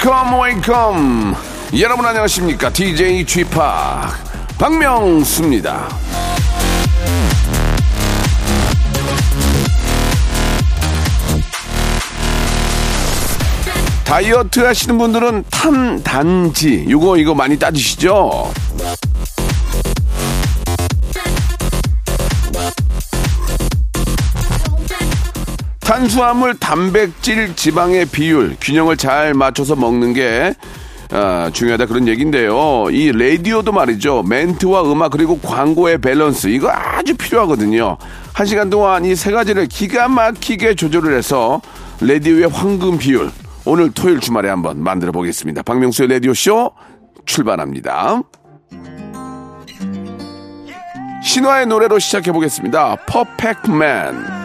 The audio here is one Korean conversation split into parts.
Welcome welcome. 여러분 안녕하십니까? DJ P 박명수입니다. 다이어트 하시는 분들은 탄단지 이거 이거 많이 따지시죠? 탄수화물, 단백질, 지방의 비율 균형을 잘 맞춰서 먹는 게 아, 중요하다 그런 얘기인데요. 이 라디오도 말이죠. 멘트와 음악 그리고 광고의 밸런스 이거 아주 필요하거든요. 한 시간 동안 이 세 가지를 기가 막히게 조절을 해서 라디오의 황금 비율 오늘 토요일 주말에 한번 만들어 보겠습니다. 박명수의 라디오 쇼 출발합니다. 신화의 노래로 시작해 보겠습니다. 퍼펙트 맨.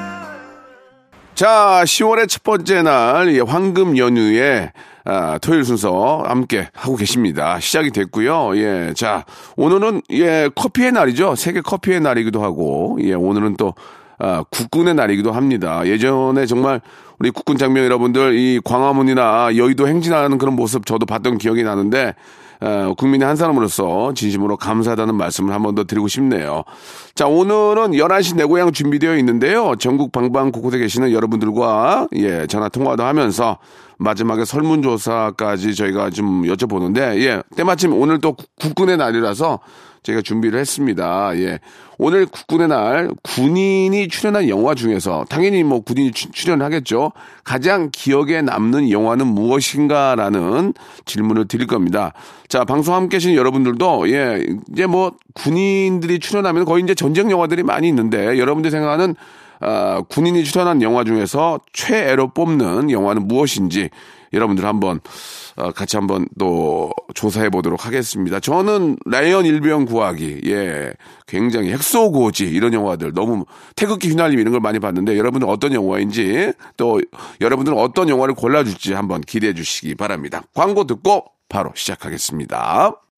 자, 10월의 첫 번째 날, 예, 황금 연휴에, 아, 토요일 순서 함께 하고 계십니다. 시작이 됐고요. 예, 자, 오늘은, 예, 커피의 날이죠. 세계 커피의 날이기도 하고, 예, 오늘은 또, 아, 국군의 날이기도 합니다. 예전에 정말 우리 국군 장병 여러분들 이 광화문이나 여의도 행진하는 그런 모습 저도 봤던 기억이 나는데, 어, 국민의 한 사람으로서 진심으로 감사하다는 말씀을 한 번 더 드리고 싶네요. 자, 오늘은 11시 내 고향 준비되어 있는데요. 전국 방방 곳곳에 계시는 여러분들과 예, 전화 통화도 하면서 마지막에 설문조사까지 저희가 좀 여쭤보는데, 예, 때마침 오늘 또 국- 국군의 날이라서 제가 준비를 했습니다. 예. 오늘 국군의 날 군인이 출연한 영화 중에서 당연히 뭐 군인이 추- 출연하겠죠. 가장 기억에 남는 영화는 무엇인가라는 질문을 드릴 겁니다. 자, 방송 함께 하시는 여러분들도 예, 이제 뭐 군인들이 출연하면 거의 이제 전쟁 영화들이 많이 있는데 여러분들 생각하는 아, 군인이 출연한 영화 중에서 최애로 뽑는 영화는 무엇인지 여러분들 한번 어, 같이 한번 또 조사해 보도록 하겠습니다. 저는 라이언 일병 구하기, 예, 굉장히 핵소고지 이런 영화들 너무 태극기 휘날림 이런 걸 많이 봤는데 여러분들 어떤 영화인지 또 여러분들은 어떤 영화를 골라줄지 한번 기대해 주시기 바랍니다. 광고 듣고 바로 시작하겠습니다.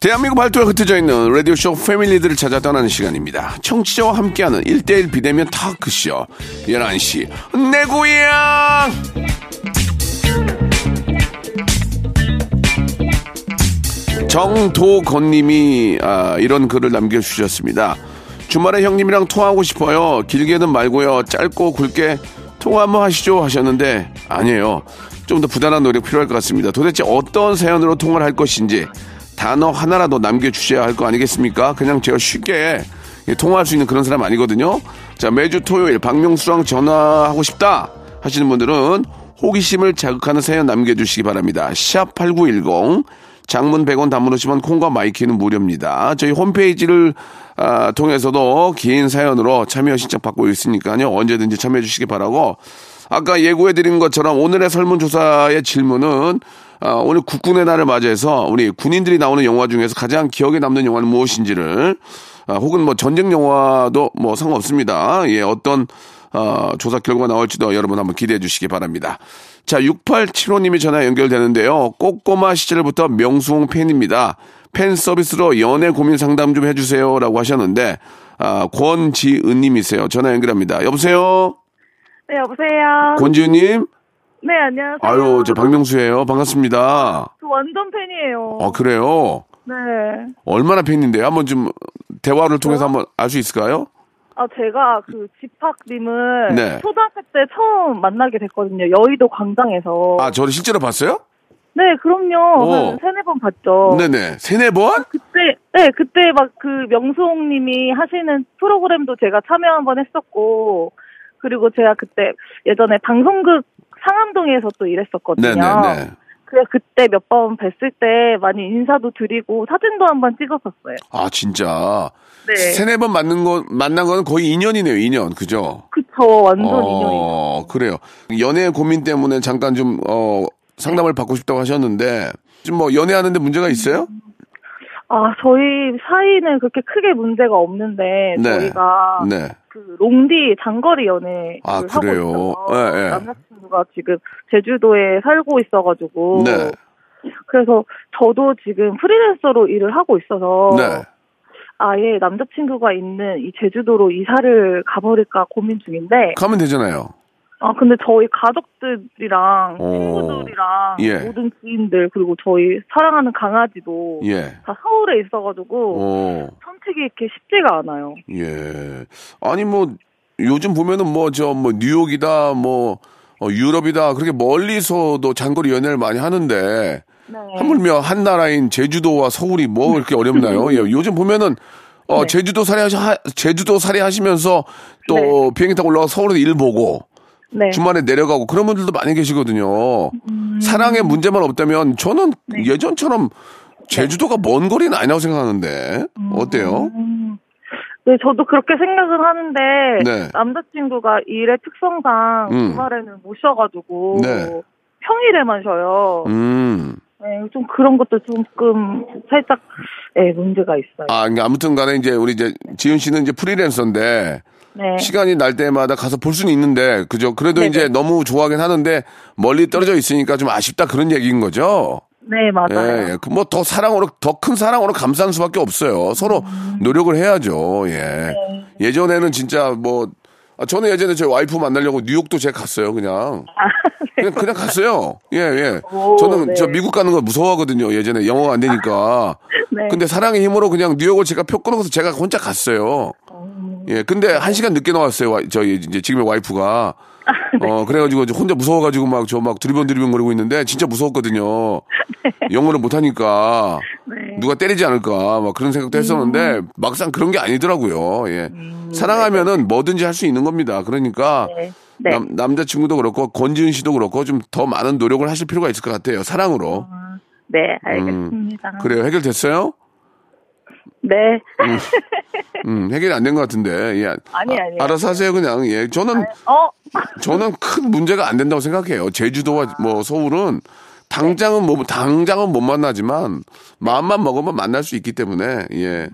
대한민국 발도에 흩어져 있는 라디오쇼 패밀리들을 찾아 떠나는 시간입니다. 청취자와 함께하는 1대1 비대면 타크쇼 11시 내 고향 정도건님이 아, 이런 글을 남겨주셨습니다. 주말에 형님이랑 통화하고 싶어요. 길게는 말고요. 짧고 굵게 통화 한번 하시죠 하셨는데 아니에요. 좀 더 부단한 노력 필요할 것 같습니다. 도대체 어떤 사연으로 통화를 할 것인지 단어 하나라도 남겨주셔야 할 거 아니겠습니까? 그냥 제가 쉽게 예, 통화할 수 있는 그런 사람 아니거든요. 자, 매주 토요일 박명수랑 전화하고 싶다 하시는 분들은 호기심을 자극하는 사연 남겨주시기 바랍니다. 샵8910 장문 100원 단문 50원 콩과 마이케이는 무료입니다. 저희 홈페이지를 아, 통해서도 긴 사연으로 참여 신청 받고 있으니까요. 언제든지 참여해 주시기 바라고 아까 예고해 드린 것처럼 오늘의 설문조사의 질문은 아, 오늘 국군의 날을 맞이해서 우리 군인들이 나오는 영화 중에서 가장 기억에 남는 영화는 무엇인지를 아, 혹은 뭐 전쟁 영화도 뭐 상관없습니다. 예, 어떤 어, 조사 결과가 나올지도 여러분 한번 기대해 주시기 바랍니다. 자, 6875님이 전화 연결되는데요. 꼬꼬마 시절부터 명수홍 팬입니다. 팬 서비스로 연애 고민 상담 좀 해주세요. 라고 하셨는데, 아, 권지은님이세요. 전화 연결합니다. 여보세요? 네, 여보세요. 권지은님? 네, 안녕하세요. 아유, 저 박명수예요. 반갑습니다. 저 완전 팬이에요. 어, 그래요? 네. 얼마나 팬인데요? 한번 좀 대화를 통해서 한번 알 수 있을까요? 아, 제가 그 집학님을 네. 초등학교 때 처음 만나게 됐거든요. 여의도 광장에서. 아, 저를 실제로 봤어요? 네, 그럼요. 오. 한 세네 번 봤죠. 네네. 세네 번? 그때, 네, 그때 막 그 명수홍 님이 하시는 프로그램도 제가 참여 한번 했었고, 그리고 제가 그때 예전에 방송국 상암동에서 또 일했었거든요. 네네네. 그래서 그때 몇 번 뵀을 때 많이 인사도 드리고 사진도 한 번 찍었었어요. 아, 진짜. 네. 세네 번 만난 건, 만난 건 거의 인연이네요, 인연. 그죠? 그쵸, 완전. 어, 그래요. 연애 고민 때문에 잠깐 좀, 어, 상담을 받고 싶다고 하셨는데, 지금 뭐 연애하는데 문제가 있어요? 아, 저희 사이는 그렇게 크게 문제가 없는데, 네. 저희가 네. 그 롱디 장거리 연애를 아, 하고 그래요? 있어서 예, 예. 남자친구가 지금 제주도에 살고 있어가지고 네. 그래서 저도 지금 프리랜서로 일을 하고 있어서 네. 아예 남자친구가 있는 이 제주도로 이사를 가버릴까 고민 중인데 가면 되잖아요. 아 근데 저희 가족들이랑 오. 친구들이랑 예. 모든 지인들 그리고 저희 사랑하는 강아지도 예. 다 서울에 있어가지고 어, 선택이 이렇게 쉽지가 않아요. 예. 아니, 뭐, 요즘 보면은 뭐, 저, 뭐, 뉴욕이다, 뭐, 어, 유럽이다, 그렇게 멀리서도 장거리 연애를 많이 하는데, 네. 하물며 한 나라인 제주도와 서울이 뭐 그렇게 어렵나요? 예, 요즘 보면은 어 네. 제주도 살이 하시 하- 제주도 살이 하시면서 또 비행기 타고 올라가 서울에서 일 보고 네. 주말에 내려가고 그런 분들도 많이 계시거든요. 사랑에 문제만 없다면 저는 예전처럼 제주도가 먼 거리는 아니라고 생각하는데 어때요? 음. 네, 저도 그렇게 생각을 하는데 네. 남자친구가 일의 특성상 음. 주말에는 못 쉬어가지고 네. 평일에만 쉬어요. 음. 네, 좀 그런 것도 조금 살짝 네, 문제가 있어요. 아, 그러니까 아무튼 간에 이제 우리 이제 지은 씨는 이제 프리랜서인데 네. 시간이 날 때마다 가서 볼 수는 있는데 그죠? 그래도 네네. 이제 너무 좋아하긴 하는데 멀리 떨어져 있으니까 좀 아쉽다 그런 얘기인 거죠. 네, 맞아요. 예, 예. 뭐더 사랑으로 더 큰 사랑으로 감사할 수밖에 없어요. 서로 노력을 해야죠. 예. 네. 예전에는 진짜 뭐 아, 저는 예전에 저희 와이프 만나려고 뉴욕도 제가 갔어요. 그냥 그냥 그냥 갔어요. 예, 예. 아, 오, 저는 네. 저 미국 가는 거 무서워하거든요. 예전에 영어가 안 되니까. 네. 근데 사랑의 힘으로 그냥 뉴욕을 제가 표 끊어서 제가 혼자 갔어요. 예, 근데 한 시간 늦게 나왔어요. 와- 저희 이제 지금의 와이프가. 어, 그래가지고 혼자 무서워가지고 막 저막 두리번 거리고 있는데 진짜 무서웠거든요. 영어를 못하니까 네. 누가 때리지 않을까 막 그런 생각도 했었는데 막상 그런 게 아니더라고요. 예. 사랑하면은 뭐든지 할 수 있는 겁니다. 그러니까 네. 네. 남, 남자친구도 그렇고 권지은 씨도 그렇고 좀 더 많은 노력을 하실 필요가 있을 것 같아요. 사랑으로. 네, 알겠습니다. 그래요. 해결됐어요? 네. 음, 해결이 안 된 것 같은데. 예. 아니, 아, 아니요. 알아서 하세요, 그냥. 예. 저는, 어? 저는 큰 문제가 안 된다고 생각해요. 제주도와 뭐 서울은 당장은 뭐, 당장은 못 만나지만 마음만 먹으면 만날 수 있기 때문에, 예.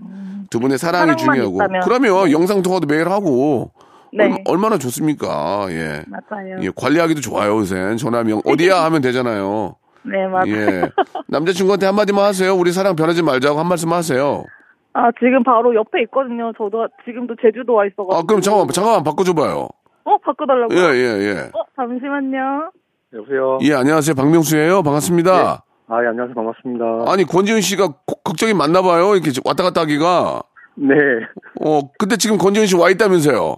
두 분의 사랑이 중요하고. 있다면. 그러면 영상 통화도 매일 하고. 네. 얼마, 얼마 나 좋습니까? 예. 맞아요. 예, 관리하기도 좋아요, 요새. 전화하면 어디야 하면 되잖아요. 네, 맞아요. 예. 남자친구한테 한마디만 하세요. 우리 사랑 변하지 말자고 한 말씀 하세요. 아, 지금 바로 옆에 있거든요. 저도 지금도 제주도 와 있어가지고. 아, 그럼 잠깐만, 잠깐만 바꿔줘봐요. 어, 바꿔달라고요? 예, 예, 예. 어, 잠시만요. 여보세요. 예, 안녕하세요. 박명수예요. 반갑습니다. 아, 예, 안녕하세요. 반갑습니다. 아니, 권지은 씨가 고- 걱정이 많나 봐요. 이렇게 왔다 갔다 하기가. 네. 어, 근데 지금 권지은 씨와 있다면서요.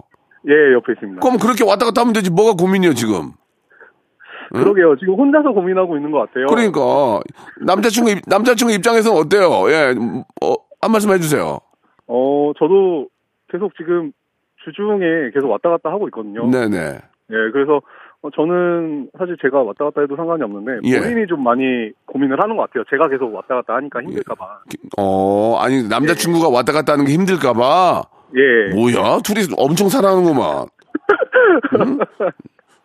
예, 옆에 있습니다. 그럼 그렇게 왔다 갔다 하면 되지. 뭐가 고민이에요, 지금. 그러게요. 지금 혼자서 고민하고 있는 것 같아요. 그러니까 남자친구 입- 남자친구 입장에서는 어때요? 예. 음, 어, 한 말씀 해 주세요. 어, 저도 계속 지금 주중에 계속 왔다 갔다 하고 있거든요. 네, 네. 예, 그래서 어, 저는 사실 제가 왔다 갔다 해도 상관이 없는데 예. 본인이 좀 많이 고민을 하는 것 같아요. 제가 계속 왔다 갔다 하니까 힘들까봐. 어, 아니 남자친구가 왔다 갔다 하는 게 힘들까 봐. 예. 뭐야? 둘이 엄청 사랑하는구만. 응?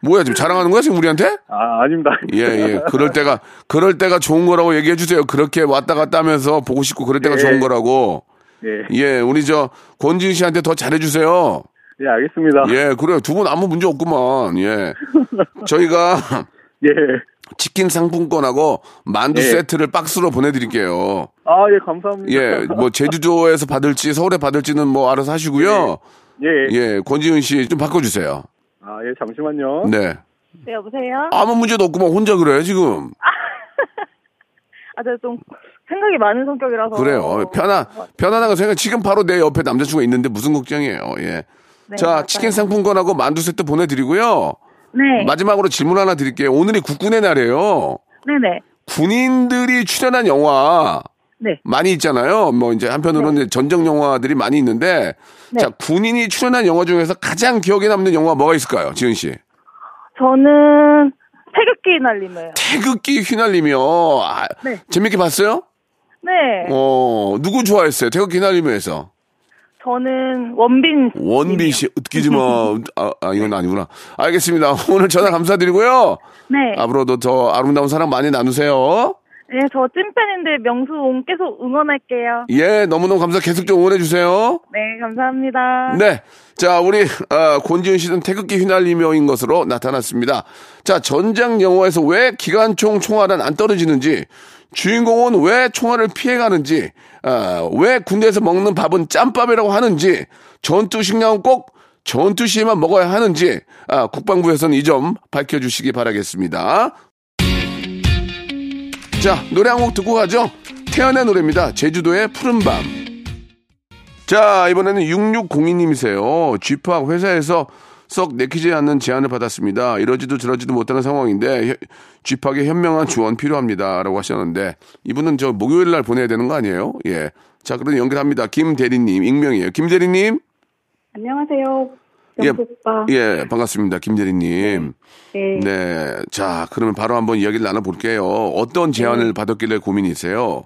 뭐야, 지금 자랑하는 거야, 지금 우리한테? 아, 아닙니다. 예, 예. 그럴 때가, 그럴 때가 좋은 거라고 얘기해 주세요. 그렇게 왔다 갔다 하면서 보고 싶고 그럴 때가 예. 좋은 거라고. 예. 예, 우리 저, 권지은 씨한테 더 잘해 주세요. 예, 알겠습니다. 예, 그래요. 두 분 아무 문제 없구만. 예. 저희가 예. 치킨 상품권하고 만두 예. 세트를 박스로 보내드릴게요. 아, 예, 감사합니다. 예, 뭐, 제주도에서 받을지 서울에 받을지는 뭐 알아서 하시고요. 예. 예, 권지은 씨좀 바꿔주세요. 아, 예, 잠시만요. 네. 네, 여보세요? 아무 문제도 없구만. 혼자 그래, 지금. 아, 제가 좀 생각이 많은 성격이라서. 그래요. 편안, 편안한 거 생각, 지금 바로 내 옆에 남자친구가 있는데 무슨 걱정이에요. 예. 네, 자, 맞아요. 치킨 상품권하고 만두 세트 보내드리고요. 네. 마지막으로 질문 하나 드릴게요. 오늘이 국군의 날이에요. 네네. 군인들이 출연한 영화, 네. 많이 있잖아요. 뭐 이제 한편으로는 이제 전쟁 영화들이 많이 있는데 네. 자 군인이 출연한 영화 중에서 가장 기억에 남는 영화 뭐가 있을까요, 지은 씨? 저는 태극기 날림이에요. 태극기 휘날리며 아, 네. 재밌게 봤어요? 네. 어 누구 좋아했어요? 태극기 휘날리며에서 저는 원빈. 원빈. 씨 웃기지 마. 아, 아, 이건 아니구나. 알겠습니다. 오늘 전화 감사드리고요. 네. 앞으로도 더 아름다운 사랑 많이 나누세요. 네, 저 찐팬인데 명수 옹 계속 응원할게요. 예, 너무너무 감사. 계속 좀 응원해 주세요. 네, 감사합니다. 네. 자, 우리, 어, 권지은 씨는 태극기 휘날리며인 것으로 나타났습니다. 자, 전장 영화에서 왜 기관총 총알은 안 떨어지는지, 주인공은 왜 총알을 피해가는지, 아, 왜 군대에서 먹는 밥은 짬밥이라고 하는지, 전투 식량은 꼭 전투 시에만 먹어야 하는지, 아, 국방부에서는 이 점 밝혀주시기 바라겠습니다. 자, 노래 한 곡 듣고 가죠. 태연의 노래입니다. 제주도의 푸른밤. 자, 이번에는 6602님이세요. 쥐팍 회사에서 썩 내키지 않는 제안을 받았습니다. 이러지도 저러지도 못하는 상황인데 혀- 쥐팍의 현명한 지원 필요합니다. 라고 하셨는데 이분은 저 목요일 날 보내야 되는 거 아니에요? 예. 자, 그럼 연결합니다. 김 대리님, 익명이에요. 김 대리님. 안녕하세요. 예, 오빠. 예, 반갑습니다. 김대리님. 네. 네. 자, 그러면 바로 한번 이야기를 나눠볼게요. 어떤 제안을 네. 받았길래 고민이세요?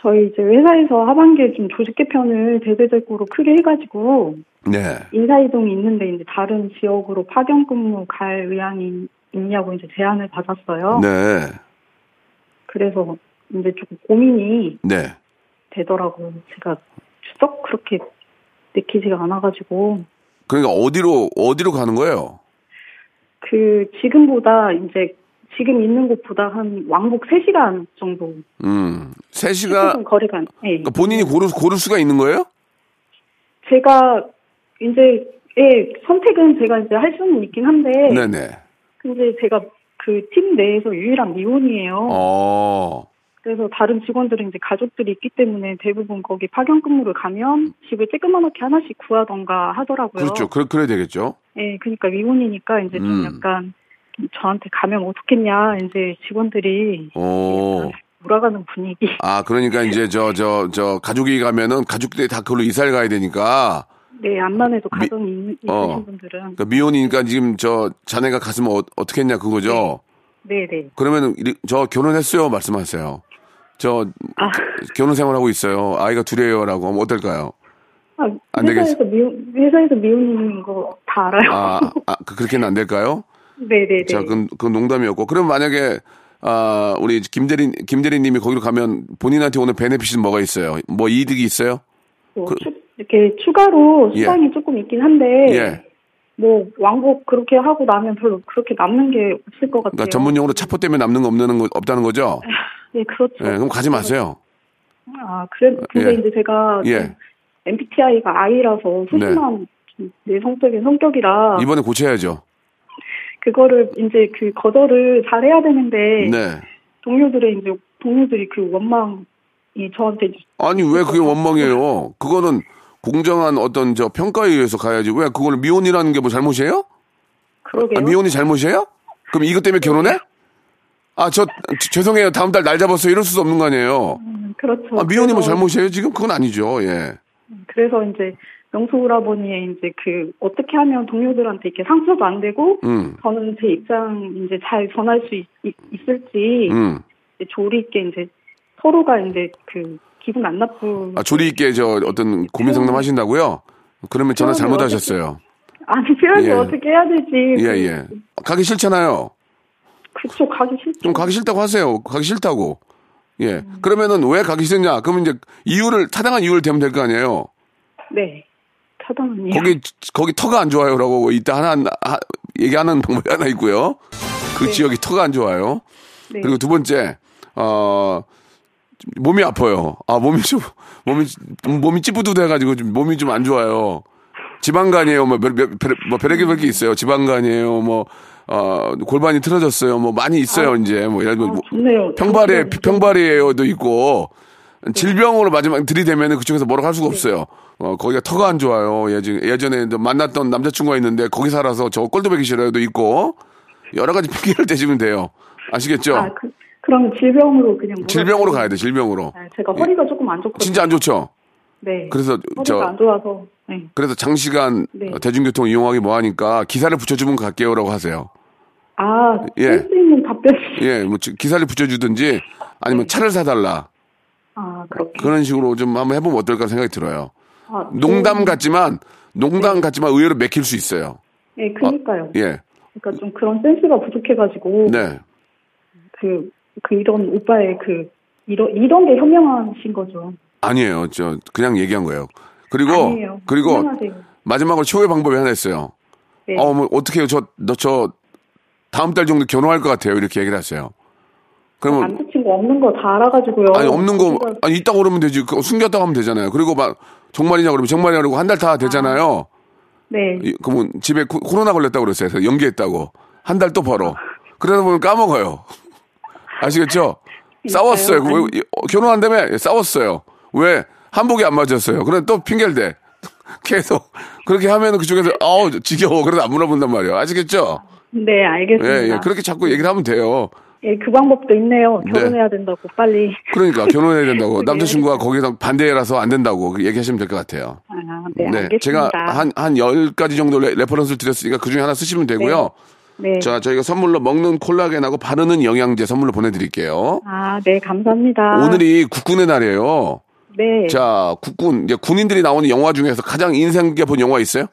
저희 이제 회사에서 하반기에 좀 조직 개편을 대대적으로 크게 해가지고 네. 인사이동이 있는데 이제 다른 지역으로 파견 근무 갈 의향이 있냐고 이제 제안을 받았어요. 네. 그래서 이제 조금 고민이 네. 되더라고요. 제가 썩 그렇게 내키지가 않아가지고 그러니까 어디로, 어디로 가는 거예요? 그 지금보다 이제 지금 있는 곳보다 한 왕복 3시간 정도 음. 3시간, 조금 거리가 예. 그러니까 본인이 고를, 고를 수가 있는 거예요? 제가 이제 예, 선택은 제가 이제 할 수는 있긴 한데 네네. 근데 제가 그 팀 내에서 유일한 미혼이에요. 어. 그래서 다른 직원들은 이제 가족들이 있기 때문에 대부분 거기 파견 근무를 가면 집을 쬐끄만하게 하나씩 구하던가 하더라고요. 그렇죠. 그래, 그래야 되겠죠. 예, 그러니까 미혼이니까 이제 좀 음. 약간 저한테 가면 어떻겠냐 이제 직원들이 오. 몰아가는 분위기. 아, 그러니까 이제 저, 저, 저, 가족이 가면은 가족들이 다 그걸로 이사를 가야 되니까. 네, 안만 해도 가정이 있, 있으신 어. 분들은 그러니까 미혼이니까 지금 저 자네가 갔으면 어, 어떻게 했냐 그거죠. 네, 네. 그러면은 이리- 저 결혼했어요 말씀하세요. 저 아, 결혼 생활하고 있어요. 아이가 둘이에요라고 하면 어떨까요? 아 안 회사에서 미혼 회사에서 미혼인 거 다 알아요. 아, 아 그- 그렇게는 안 될까요? 네, 네, 네. 자, 그건, 그건 농담이었고. 그럼 만약에, 아, 우리 김대리, 김대리님이 거기로 가면 본인한테 오는 베네핏은 뭐가 있어요? 뭐 이득이 있어요? 뭐 그- 추, 이렇게 추가로 예. 수당이 조금 있긴 한데 예. 뭐 왕복 그렇게 하고 나면 별로 그렇게 남는 게 없을 것 같아요. 그러니까 전문용어로 차포 때문에 남는 거 없는 거, 없다는 거죠? 네, 그렇죠. 예, 그럼 가지 마세요. 아, 그래 근데 예. 이제 제가 좀 예. MBTI가 I라서 소심한 좀 내성적인 성격이라 이번에 고쳐야죠. 그거를 이제 그 거절을 잘 해야 되는데 네. 동료들의 이제 동료들이 그 원망이 저한테 아니, 왜 그게 원망이에요? 그거는 공정한 어떤 저 평가에 의해서 가야지. 왜 그걸 미혼이라는 게 뭐 잘못이에요? 그러게요. 아, 미혼이 잘못이에요? 그럼 이것 때문에 결혼해? 아, 저, 저- 죄송해요. 다음 달 날 잡았어요. 이럴 수 없는 거 아니에요. 음, 그렇죠. 아, 미혼이 뭐 그래서- 잘못이에요? 지금 그건 아니죠. 예. 그래서 이제 명수 오라버니의 이제 그 어떻게 하면 동료들한테 이렇게 상처도 안 되고 음, 저는 제 입장 이제 잘 전할 수 있, 을지 음. 조리 있게 이제 서로가 이제 그 기분 안 나쁜 아, 조리 있게 저 어떤 고민 상담 하신다고요? 그러면 전화. 잘못하셨어요. 아니 표현을 예. 어떻게 해야 되지? 예, 예. 가기 싫잖아요. 그쪽 가기 싫죠. 좀 가기 싫다고 하세요. 가기 싫다고. 예. 그러면은 왜 가기 싫냐? 그러면 이제 이유를, 타당한 이유를 대면 될 거 아니에요? 네. 차단은요. 거기, 거기 터가 안 좋아요라고 이따 하나, 하- 얘기하는 방법이 하나 있고요. 그 네. 지역이 터가 안 좋아요. 네. 그리고 두 번째, 어, 몸이 아파요. 아, 몸이 좀, 몸이, 몸이 찌뿌드해가지고 좀 몸이 좀 안 좋아요. 지방간이에요. 뭐, 별, 별, 별, 뭐, 별의별 별게 있어요. 지방간이에요. 뭐, 어, 골반이 틀어졌어요. 뭐, 많이 있어요. 이제, 뭐, 예를 들면, 아, 뭐. 평발에, 장점이 평발이에요도 있고, 질병으로 마지막 들이대면은 그쪽에서 뭐라고 할 수가 없어요. 어, 거기가 터가 안 좋아요. 예전, 예전에 만났던 남자친구가 있는데 거기 살아서 저 꼴도 보기 싫어요도 있고, 여러 가지 핑계를 대시면 돼요. 아시겠죠? 아, 그, 그럼 질병으로 그냥. 질병으로 가야 돼, 질병으로. 네, 제가 허리가 조금 안 좋거든요. 진짜 안 좋죠? 네. 그래서 허리가 저안 좋아서. 네. 그래서 장시간 네. 어, 대중교통 이용하기 뭐하니까 기사를 붙여주면 갈게요라고 하세요. 아, 예. 쓸수 있는 답변이. 예, 뭐 지- 기사를 붙여주든지 아니면 차를 사달라 아, 그렇게. 그런 식으로 좀 한번 해보면 어떨까 생각이 들어요. 아, 농담 좀- 같지만 농담 같지만 의외로 맥힐 수 있어요. 네, 그니까요. 예, 그러니까 좀 그런 센스가 부족해가지고. 네. 그, 그 이런 오빠의 그, 이런, 이런 게 현명하신 거죠. 아니에요. 저 그냥 얘기한 거예요. 그리고 아니에요. 그리고 현명하세요. 마지막으로 최후의 방법이 하나 있어요. 네. 어, 뭐 어떻게 해요? 저 너 저 다음 달 정도 결혼할 것 같아요. 이렇게 얘기를 하세요. 그러면 남자친구 없는 거 다 알아가지고요. 아니 없는 거 아니 있다고 그러면 되지. 숨겼다고 하면 되잖아요. 그리고 막 정말이냐 그러면 정말이냐 그러고 한 달 다 되잖아요. 네. 이- 그러면 집에 코- 코로나 걸렸다고 그랬어요. 그래서 연기했다고. 한 달 또 벌어. 그러다 보면 까먹어요. 아시겠죠? 싸웠어요. 아니- 왜- 어, 결혼한다며 싸웠어요. 왜? 한복이 안 맞았어요. 그럼 또 핑계를 대. 계속. 그렇게 하면 그쪽에서, 아우, 지겨워. 그래도 안 물어본단 말이에요. 아시겠죠? 네, 알겠습니다. 예, 예. 그렇게 자꾸 얘기를 하면 돼요. 예, 그 방법도 있네요. 네. 결혼해야 된다고 빨리. 그러니까 결혼해야 된다고. 네, 남자친구가 거기서 반대라서 안 된다고 그 얘기하시면 될 것 같아요. 아, 네, 알겠습니다. 제가 한, 한 10가지 정도 레, reference를 드렸으니까 그 중에 하나 쓰시면 되고요. 네. 자, 저희가 선물로 먹는 콜라겐하고 바르는 영양제 선물로 보내드릴게요. 아, 네, 감사합니다. 오늘이 국군의 날이에요. 네. 자, 국군, 이제 군인들이 나오는 영화 중에서 가장 인상 깊게 본 영화 있어요?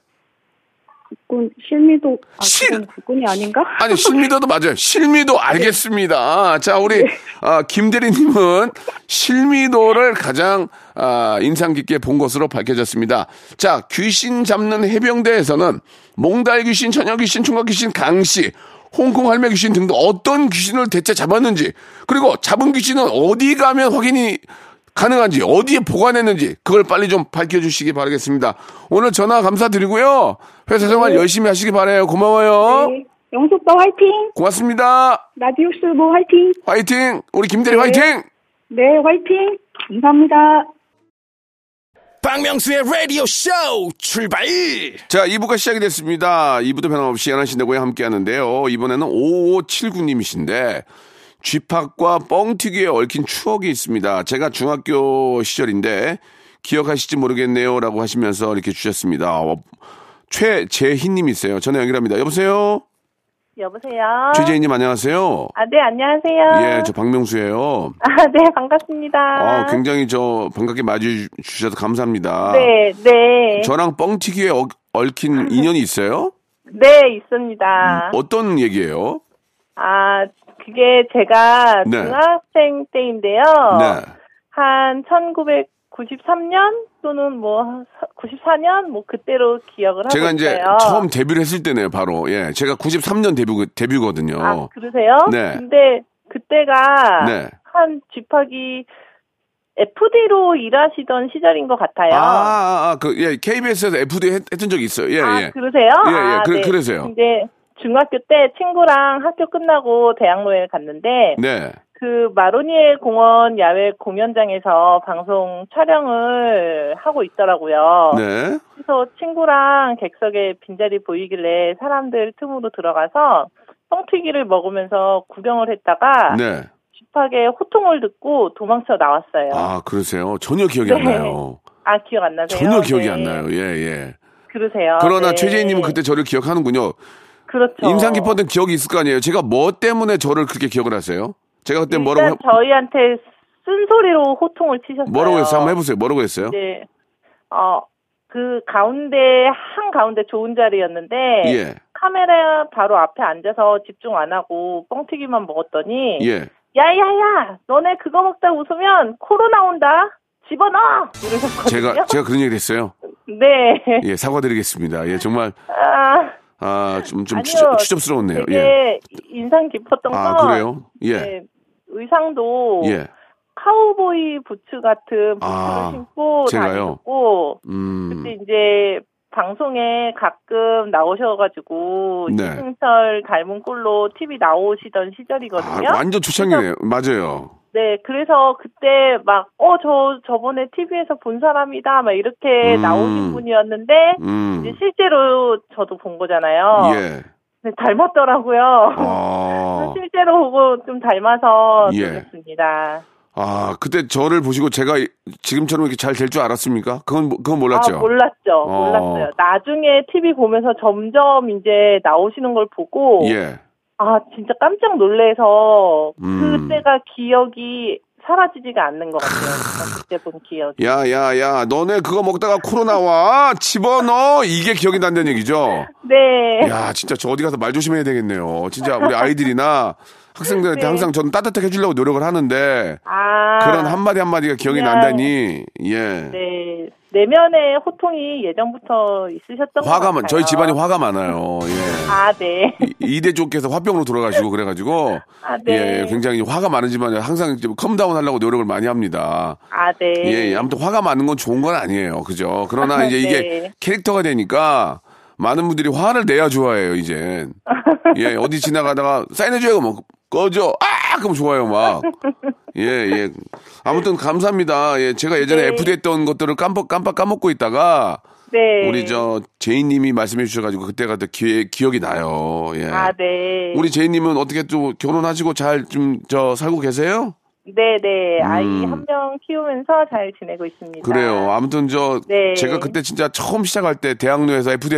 국군 실미도 아, 실- 국군이 아닌가? 아니, 실미도도 맞아요. 실미도 알겠습니다. 자, 우리, 아, 김대리님은 실미도를 가장, 아, 인상 깊게 본 것으로 밝혀졌습니다. 자, 귀신 잡는 해병대에서는 몽달 귀신, 처녀 귀신, 총각 귀신, 강씨, 홍콩 할매 귀신 등등 어떤 귀신을 대체 잡았는지, 그리고 잡은 귀신은 어디 가면 확인이 가능한지, 어디에 보관했는지, 그걸 빨리 좀 밝혀주시기 바라겠습니다. 오늘 전화 감사드리고요. 회사 생활 열심히 하시기 바라요. 고마워요. 네. 영수 오빠 화이팅! 고맙습니다. 라디오 스보 화이팅! 화이팅! 우리 김대리 화이팅! 네, 화이팅! 감사합니다. 박명수의 라디오 쇼 출발 자, 2부가 시작이 됐습니다. 2부도 변함없이 연하신 대고에 함께 하는데요. 이번에는 5579님이신데, 쥐팍과 뻥튀기에 얽힌 추억이 있습니다. 제가 중학교 시절인데, 기억하실지 모르겠네요. 라고 하시면서 이렇게 주셨습니다. 어, 최재희님 있어요. 전화 연결합니다. 여보세요? 여보세요. 최재희님 안녕하세요. 아, 네, 안녕하세요. 예, 저 박명수예요. 아, 네, 반갑습니다. 아, 굉장히 저 반갑게 맞이해 주셔서 감사합니다. 네, 네. 저랑 뻥튀기에 얽- 얽힌 인연이 있어요? 네, 있습니다. 어떤 얘기예요? 아, 그게 제가 네. 중학생 때인데요. 네. 한 1993년 또는 뭐 94년 뭐 그때로 기억을 하고 제가 이제 있어요. 처음 데뷔를 했을 때네요, 바로. 예. 제가 93년 데뷔, 데뷔거든요. 아, 그러세요? 네. 근데 그때가 네. 한 집학이 FD로 일하시던 시절인 것 같아요. 아, 아, 아, 그, 예, KBS에서 FD 했, 했던 적이 있어요. 예, 아, 예. 그러세요? 예, 예. 아, 그- 네. 그러세요. 이제 중학교 때 친구랑 학교 끝나고 대학로에 갔는데 네. 그 마로니에 공원 야외 공연장에서 방송 촬영을 하고 있더라고요. 네. 그래서 친구랑 객석에 빈자리 보이길래 사람들 틈으로 들어가서 뻥튀기를 먹으면서 구경을 했다가 네. 집하게 호통을 듣고 도망쳐 나왔어요. 아, 아, 그러세요. 전혀 기억이 안 네. 나요. 기억 안 나세요? 전혀 기억이 네. 안 나요. 예, 예. 그러세요. 그러나 네. 최재희님은 그때 저를 기억하는군요. 그렇죠. 인상 깊었던 기억이 있을 거 아니에요. 제가 뭐 때문에 저를 그렇게 기억을 하세요? 제가 그때 뭐라고, 해- 저희한테 쓴소리로 호통을 치셨어요. 뭐라고 했어요? 한번 해보세요. 뭐라고 했어요? 네. 어, 그 가운데, 한 가운데 좋은 자리였는데, 예. 카메라 바로 앞에 앉아서 집중 안 하고 뻥튀기만 먹었더니, 예. 야야야, 너네 그거 먹다 웃으면 코로나 온다. 집어넣어! 이러셨거든요. 제가, 제가 그런 얘기를 했어요. 네. 예, 사과드리겠습니다. 예, 정말, 아, 아, 좀, 좀 아니요. 추접, 추접스러웠네요. 되게 예. 인상 깊었던 아, 건, 그래요? 예. 네, 의상도 예. 카우보이 부츠 같은 부츠를 아, 신고? 다니셨고, 음. 그때 이제 방송에 가끔 나오셔가지고 네. 이승철 닮은 꼴로 TV 나오시던 시절이거든요. 아, 완전 초창기네요. 맞아요. 네, 그래서 그때 막 어 저 저번에 TV에서 본 사람이다 막 이렇게 음. 나오신 분이었는데 음. 이제 실제로 저도 본 거잖아요. 예. 네, 닮았더라고요. 아, 실제로 보고 좀 닮아서 예. 놀랐습니다. 아, 그때 저를 보시고 제가 지금처럼 이렇게 잘 될 줄 알았습니까? 그건, 그건 몰랐죠. 아, 몰랐죠. 어. 몰랐어요. 나중에 TV 보면서 점점 이제 나오시는 걸 보고 예. 아, 진짜 깜짝 놀래서 음. 그때가 기억이 사라지지가 않는 것 같아요. 그때 본 기억이. 야, 야, 야, 너네 그거 먹다가 코로나 와. 집어넣어. 이게 기억이 난다는 얘기죠? 네. 야, 진짜 저 어디 가서 말 조심해야 되겠네요. 진짜 우리 아이들이나 학생들한테 네. 항상 저는 따뜻하게 해주려고 노력을 하는데 아. 그런 한마디 한마디가 기억이 그냥- 난다니, 예. 네. 내면의 호통이 예전부터 있으셨던 것 화가. 많, 저희 집안이 화가 많아요. 예. 아, 네. 이- 이대 쪽께서 화병으로 돌아가시고 그래가지고 아, 네. 예, 굉장히 화가 많은 집안이 항상 좀 calm down 하려고 노력을 많이 합니다. 아, 네. 예, 예, 아무튼 화가 많은 건 좋은 건 아니에요. 그죠? 그러나 이제 이게 네. 캐릭터가 되니까 많은 분들이 화를 내야 좋아해요, 이제. 예, 어디 지나가다가 사인해줘요, 뭐, 꺼져. 아! 그럼 좋아요, 막. 예, 예. 아무튼 감사합니다. 예, 제가 예전에 네. FD 했던 것들을 깜빡, 깜빡 까먹고 있다가 네. 우리 저 제이님이 말씀해 주셔가지고 그때가 더 기, 기억이 나요. 예. 아, 네. 우리 제이님은 어떻게 또 결혼하시고 잘 좀 저 살고 계세요? 네, 네. 아이 음. 한명 키우면서 잘 지내고 있습니다. 그래요. 아무튼 저 네. 제가 그때 진짜 처음 시작할 때 대학로에서 FD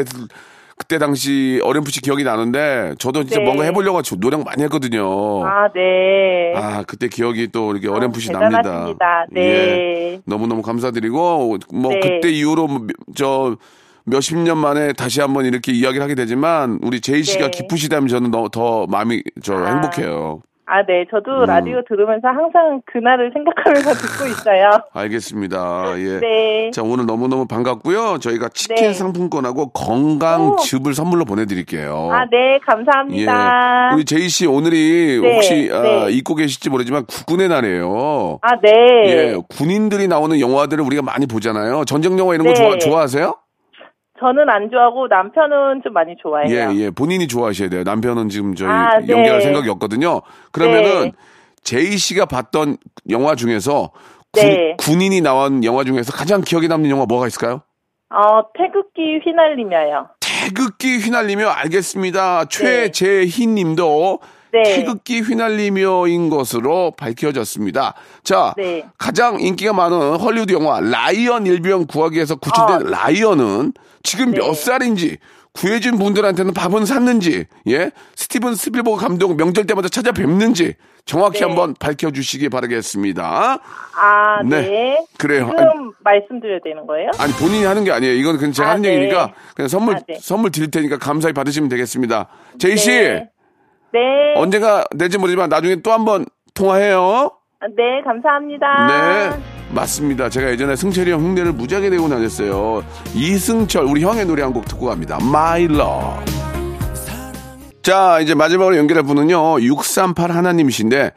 그때 당시 어렴풋이 기억이 나는데 저도 진짜 네. 뭔가 해보려고 저 노력 많이 했거든요. 아, 네. 아, 그때 기억이 또 이렇게 아, 어렴풋이 납니다. 대단하십니다. 네. 예. 너무 너무 감사드리고 뭐 네. 그때 이후로 뭐저 몇십 년 만에 다시 한번 이렇게 이야기를 하게 되지만 우리 제이 씨가 네. 기쁘시다면 저는 더, 더 마음이 저 아. 행복해요. 아, 네. 저도 음. 라디오 들으면서 항상 그날을 생각하면서 듣고 있어요. 알겠습니다. 예. 네. 자, 오늘 너무너무 반갑고요. 저희가 치킨 네. 상품권하고 건강즙을 선물로 보내드릴게요. 아, 네. 감사합니다. 예. 우리 제이 씨 오늘이 네, 혹시 아, 네. 잊고 계실지 모르지만 국군의 날이에요. 아, 네. 예, 군인들이 나오는 영화들을 우리가 많이 보잖아요. 전쟁 영화 이런 거 네. 좋아, 좋아하세요? 저는 안 좋아하고 남편은 좀 많이 좋아해요. 예, 예. 본인이 좋아하셔야 돼요. 남편은 지금 저희 아, 네. 연기할 생각이 없거든요. 그러면은 네. 제이 씨가 봤던 영화 중에서 군, 네. 군인이 나온 영화 중에서 가장 기억에 남는 영화 뭐가 있을까요? 어, 태극기 휘날리며요. 태극기 휘날리며 알겠습니다. 최재희 님도 네. 태극기 휘날리며인 것으로 밝혀졌습니다. 자, 네. 가장 인기가 많은 헐리우드 영화 라이언 일병 구하기에서 구출된 라이언은 지금 아. 네. 몇 살인지 구해준 분들한테는 밥은 샀는지 예 스티븐 스필버그 감독 명절 때마다 찾아뵙는지 정확히 네. 한번 밝혀주시기 바라겠습니다. 아, 네. 네. 그래요. 지금 말씀드려야 되는 거예요? 아니 본인이 하는 게 아니에요. 이건 그냥 제가 아, 하는 네. 얘기니까 그냥 선물 아, 네. 선물 드릴 테니까 감사히 받으시면 되겠습니다. 제이 씨 네. 네. 언젠가 될지 모르지만 나중에 또 한번 통화해요. 아, 네, 감사합니다. 네. 맞습니다. 제가 예전에 승철이 형 흉내를 무지하게 내고 다녔어요. 이승철, 우리 형의 노래 한 곡 듣고 갑니다. My Love. 자, 이제 마지막으로 연결할 분은요, 638 하나님이신데,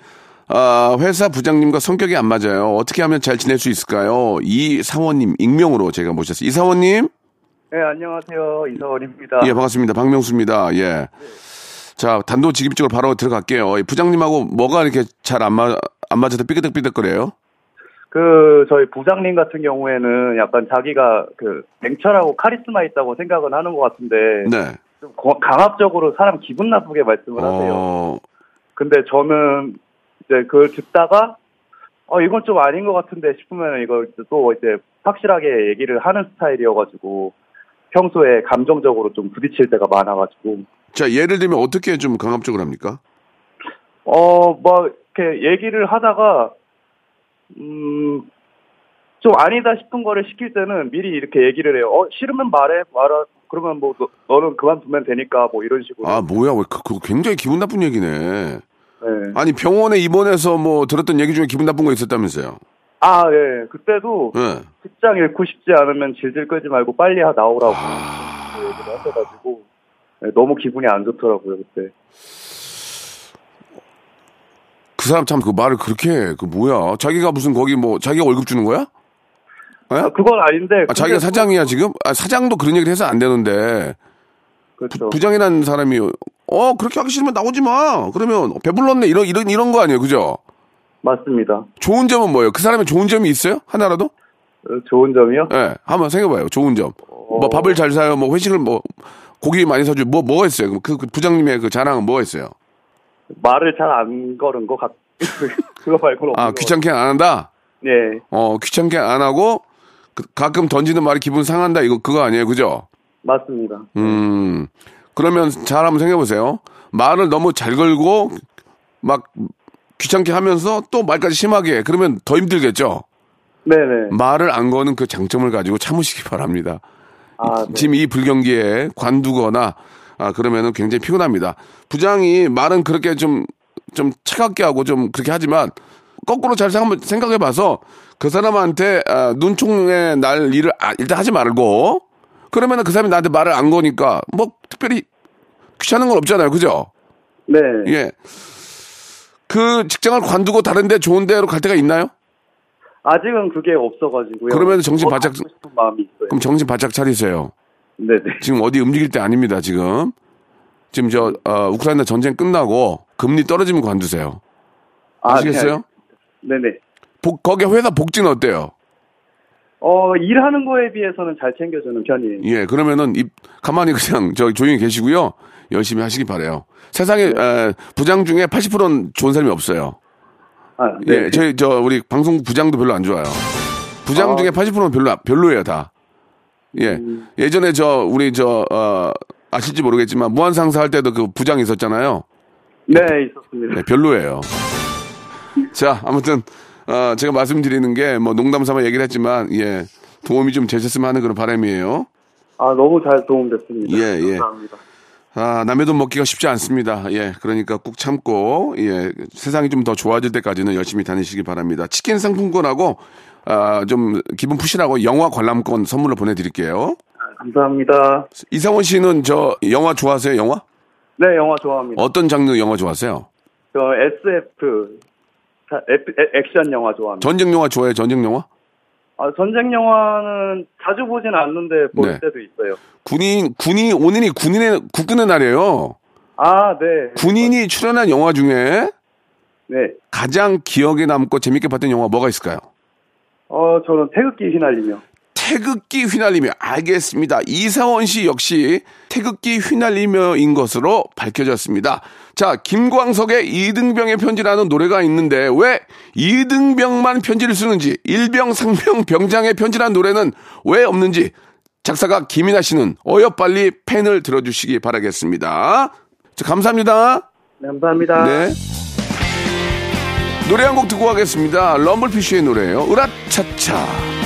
아, 회사 부장님과 성격이 안 맞아요. 어떻게 하면 잘 지낼 수 있을까요? 이사원님, 익명으로 제가 모셨어요. 이사원님? 네, 안녕하세요. 이사원입니다. 예, 반갑습니다. 박명수입니다. 예. 자, 단도직입적으로 바로 들어갈게요. 이 부장님하고 뭐가 이렇게 잘 안 맞, 안 맞아서 삐그덕삐덕거려요? 그 저희 부장님 같은 경우에는 약간 자기가 그 냉철하고 카리스마 있다고 생각은 하는 것 같은데 네. 좀 거- 강압적으로 사람 기분 나쁘게 말씀을 하세요. 어, 근데 저는 이제 그걸 듣다가 어 이건 좀 아닌 것 같은데 싶으면 이걸 또 이제 확실하게 얘기를 하는 스타일이어가지고 평소에 감정적으로 좀 부딪힐 때가 많아가지고 자, 예를 들면 어떻게 좀 강압적으로 합니까? 어뭐 이렇게 얘기를 하다가 음. 좀 아니다 싶은 거를 시킬 때는 미리 이렇게 얘기를 해요. 어, 싫으면 말해, 말아. 그러면 뭐, 너, 너는 그만두면 되니까, 뭐, 이런 식으로. 아, 뭐야. 왜 그, 그거 굉장히 기분 나쁜 얘기네. 네. 아니, 병원에 입원해서 뭐 들었던 얘기 중에 기분 나쁜 거 있었다면서요? 아, 예. 그때도 예. 직장 잃고 싶지 않으면 질질 끌지 말고 빨리 하- 나오라고 아, 얘기를 하셔가지고, 네, 너무 기분이 안 좋더라고요, 그때. 그 사람 참 그 말을 그렇게, 해. 그 뭐야. 자기가 무슨 거기 뭐, 자기가 월급 주는 거야? 예? 아, 그건 아닌데. 아, 자기가 근데 사장이야, 지금? 아, 사장도 그런 얘기를 해서 안 되는데. 그렇죠. 부장이라는 사람이, 어, 그렇게 하기 싫으면 나오지 마. 그러면 배불렀네. 이런, 이런, 이런 거 아니에요. 그죠? 맞습니다. 좋은 점은 뭐예요? 그 사람의 좋은 점이 있어요? 하나라도? 어, 좋은 점이요? 예, 한번 생각해봐요. 좋은 점. 뭐 밥을 잘 사요, 뭐 회식을 뭐 고기 많이 사주 뭐 뭐가 있어요? 그, 그 부장님의 그 자랑은 뭐가 있어요? 말을 잘 안 걸은 것 같. 그거 말고는 아 귀찮게 안 한다. 같아요. 예, 어 귀찮게 안 하고 그- 가끔 던지는 말이 기분 상한다 이거 그거 아니에요, 그죠? 맞습니다. 음 그러면 잘 한번 생각해 보세요. 말을 너무 잘 걸고 막 귀찮게 하면서 또 말까지 심하게 해. 그러면 더 힘들겠죠. 네네. 말을 안 거는 그 장점을 가지고 참으시기 바랍니다. 아, 네. 지금 이 불경기에 관두거나 아 그러면은 굉장히 피곤합니다. 부장이 말은 그렇게 좀좀 차갑게 하고 좀 그렇게 하지만 거꾸로 잘 생각- 생각해 봐서 그 사람한테 아, 눈총에 날 일을 아, 일단 하지 말고 그러면은 그 사람이 나한테 말을 안 거니까 뭐 특별히 귀찮은 건 없잖아요, 그죠? 네. 예. 그 직장을 관두고 다른 데 좋은 데로 갈 데가 있나요? 아직은 그게 없어가지고요. 그러면 정신 더 바짝- 마음이 있어요. 그럼 정신 바짝 차리세요. 네네. 지금 어디 움직일 때 아닙니다, 지금. 지금 저, 어, 우크라이나 전쟁 끝나고 금리 떨어지면 관두세요. 아, 아시겠어요? 네. 네네. 복, 거기 회사 복지는 어때요? 어, 일하는 거에 비해서는 잘 챙겨주는 편이에요. 예, 그러면은 입, 가만히 그냥 저 조용히 계시고요. 열심히 하시기 바래요. 세상에, 에, 부장 중에 80%는 좋은 사람이 없어요. 아, 네. 예, 저희, 저, 우리 방송 부장도 별로 안 좋아요. 부장 아. 중에 80%는 별로, 별로예요, 다. 예. 음. 예전에 저, 우리 저, 어, 아실지 모르겠지만, 무한상사 할 때도 그 부장 있었잖아요. 네, 있었습니다. 네, 별로예요. 자, 아무튼 어, 제가 말씀드리는 게 뭐 농담 삼아 얘기를 했지만 예 도움이 좀 되셨으면 하는 그런 바람이에요. 아, 너무 잘 도움됐습니다. 예, 예. 감사합니다. 아 남의 돈 먹기가 쉽지 않습니다. 예, 그러니까 꾹 참고 예 세상이 좀 더 좋아질 때까지는 열심히 다니시기 바랍니다. 치킨 상품권하고 아 좀 기분 푸시라고 영화 관람권 선물로 보내드릴게요. 아, 감사합니다. 이상원 씨는 저 영화 좋아하세요? 영화? 네, 영화 좋아합니다. 어떤 장르 영화 좋아하세요? 저 SF, 액션 영화 좋아합니다. 전쟁 영화 좋아해요? 전쟁 영화? 아, 전쟁 영화는 자주 보진 않는데 볼 네. 때도 있어요. 군인 군이 오늘이 군인의 국군의 날이에요. 아, 네. 군인이 출연한 영화 중에 네. 가장 기억에 남고 재밌게 봤던 영화 뭐가 있을까요? 어, 저는 태극기 휘날리며. 태극기 휘날리며 알겠습니다. 이사원 씨 역시 태극기 휘날리며인 것으로 밝혀졌습니다. 자, 김광석의 이등병의 편지라는 노래가 있는데 왜 이등병만 편지를 쓰는지 일병 상병 병장의 편지라는 노래는 왜 없는지 작사가 김이나 씨는 어여 빨리 펜을 들어주시기 바라겠습니다. 자, 감사합니다. 네, 감사합니다. 네. 노래 한 곡 듣고 가겠습니다. 럼블피쉬의 노래예요. 으라차차.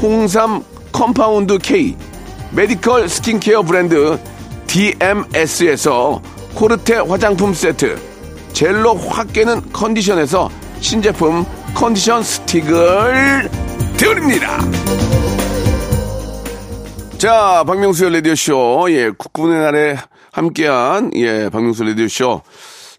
홍삼 compound K 메디컬 스킨케어 브랜드 DMS에서 코르테 화장품 세트, 젤로 확 깨는 컨디션에서 신제품 컨디션 스틱을 드립니다. 자, 박명수의 라디오쇼. 예, 국군의 날에 함께한, 예, 박명수 라디오쇼.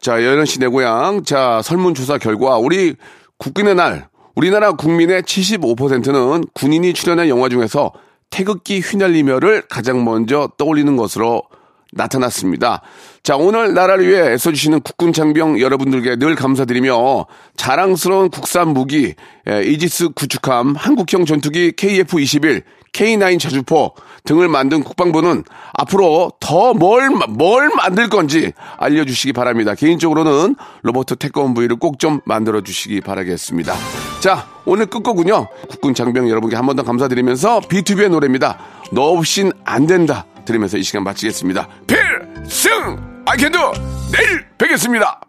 자, 여연 씨 내 고향. 자, 설문조사 결과, 우리 국군의 날, 우리나라 국민의 75%는 군인이 출연한 영화 중에서 태극기 휘날리며를 가장 먼저 떠올리는 것으로 나타났습니다. 자, 오늘 나라를 위해 애써주시는 국군 장병 여러분들께 늘 감사드리며 자랑스러운 국산 무기, 예, 이지스 구축함, 한국형 전투기 KF-21, K9 자주포 등을 만든 국방부는 앞으로 더 뭘, 뭘 만들 건지 알려주시기 바랍니다. 개인적으로는 로버트 태권브이를 꼭 좀 만들어 주시기 바라겠습니다. 자, 오늘 끝곡은요. 국군 장병 여러분께 한 번 더 감사드리면서 B2B의 노래입니다. 너 없인 안 된다. 들으면서 이 시간 마치겠습니다. 필승! Do! 내일 뵙겠습니다.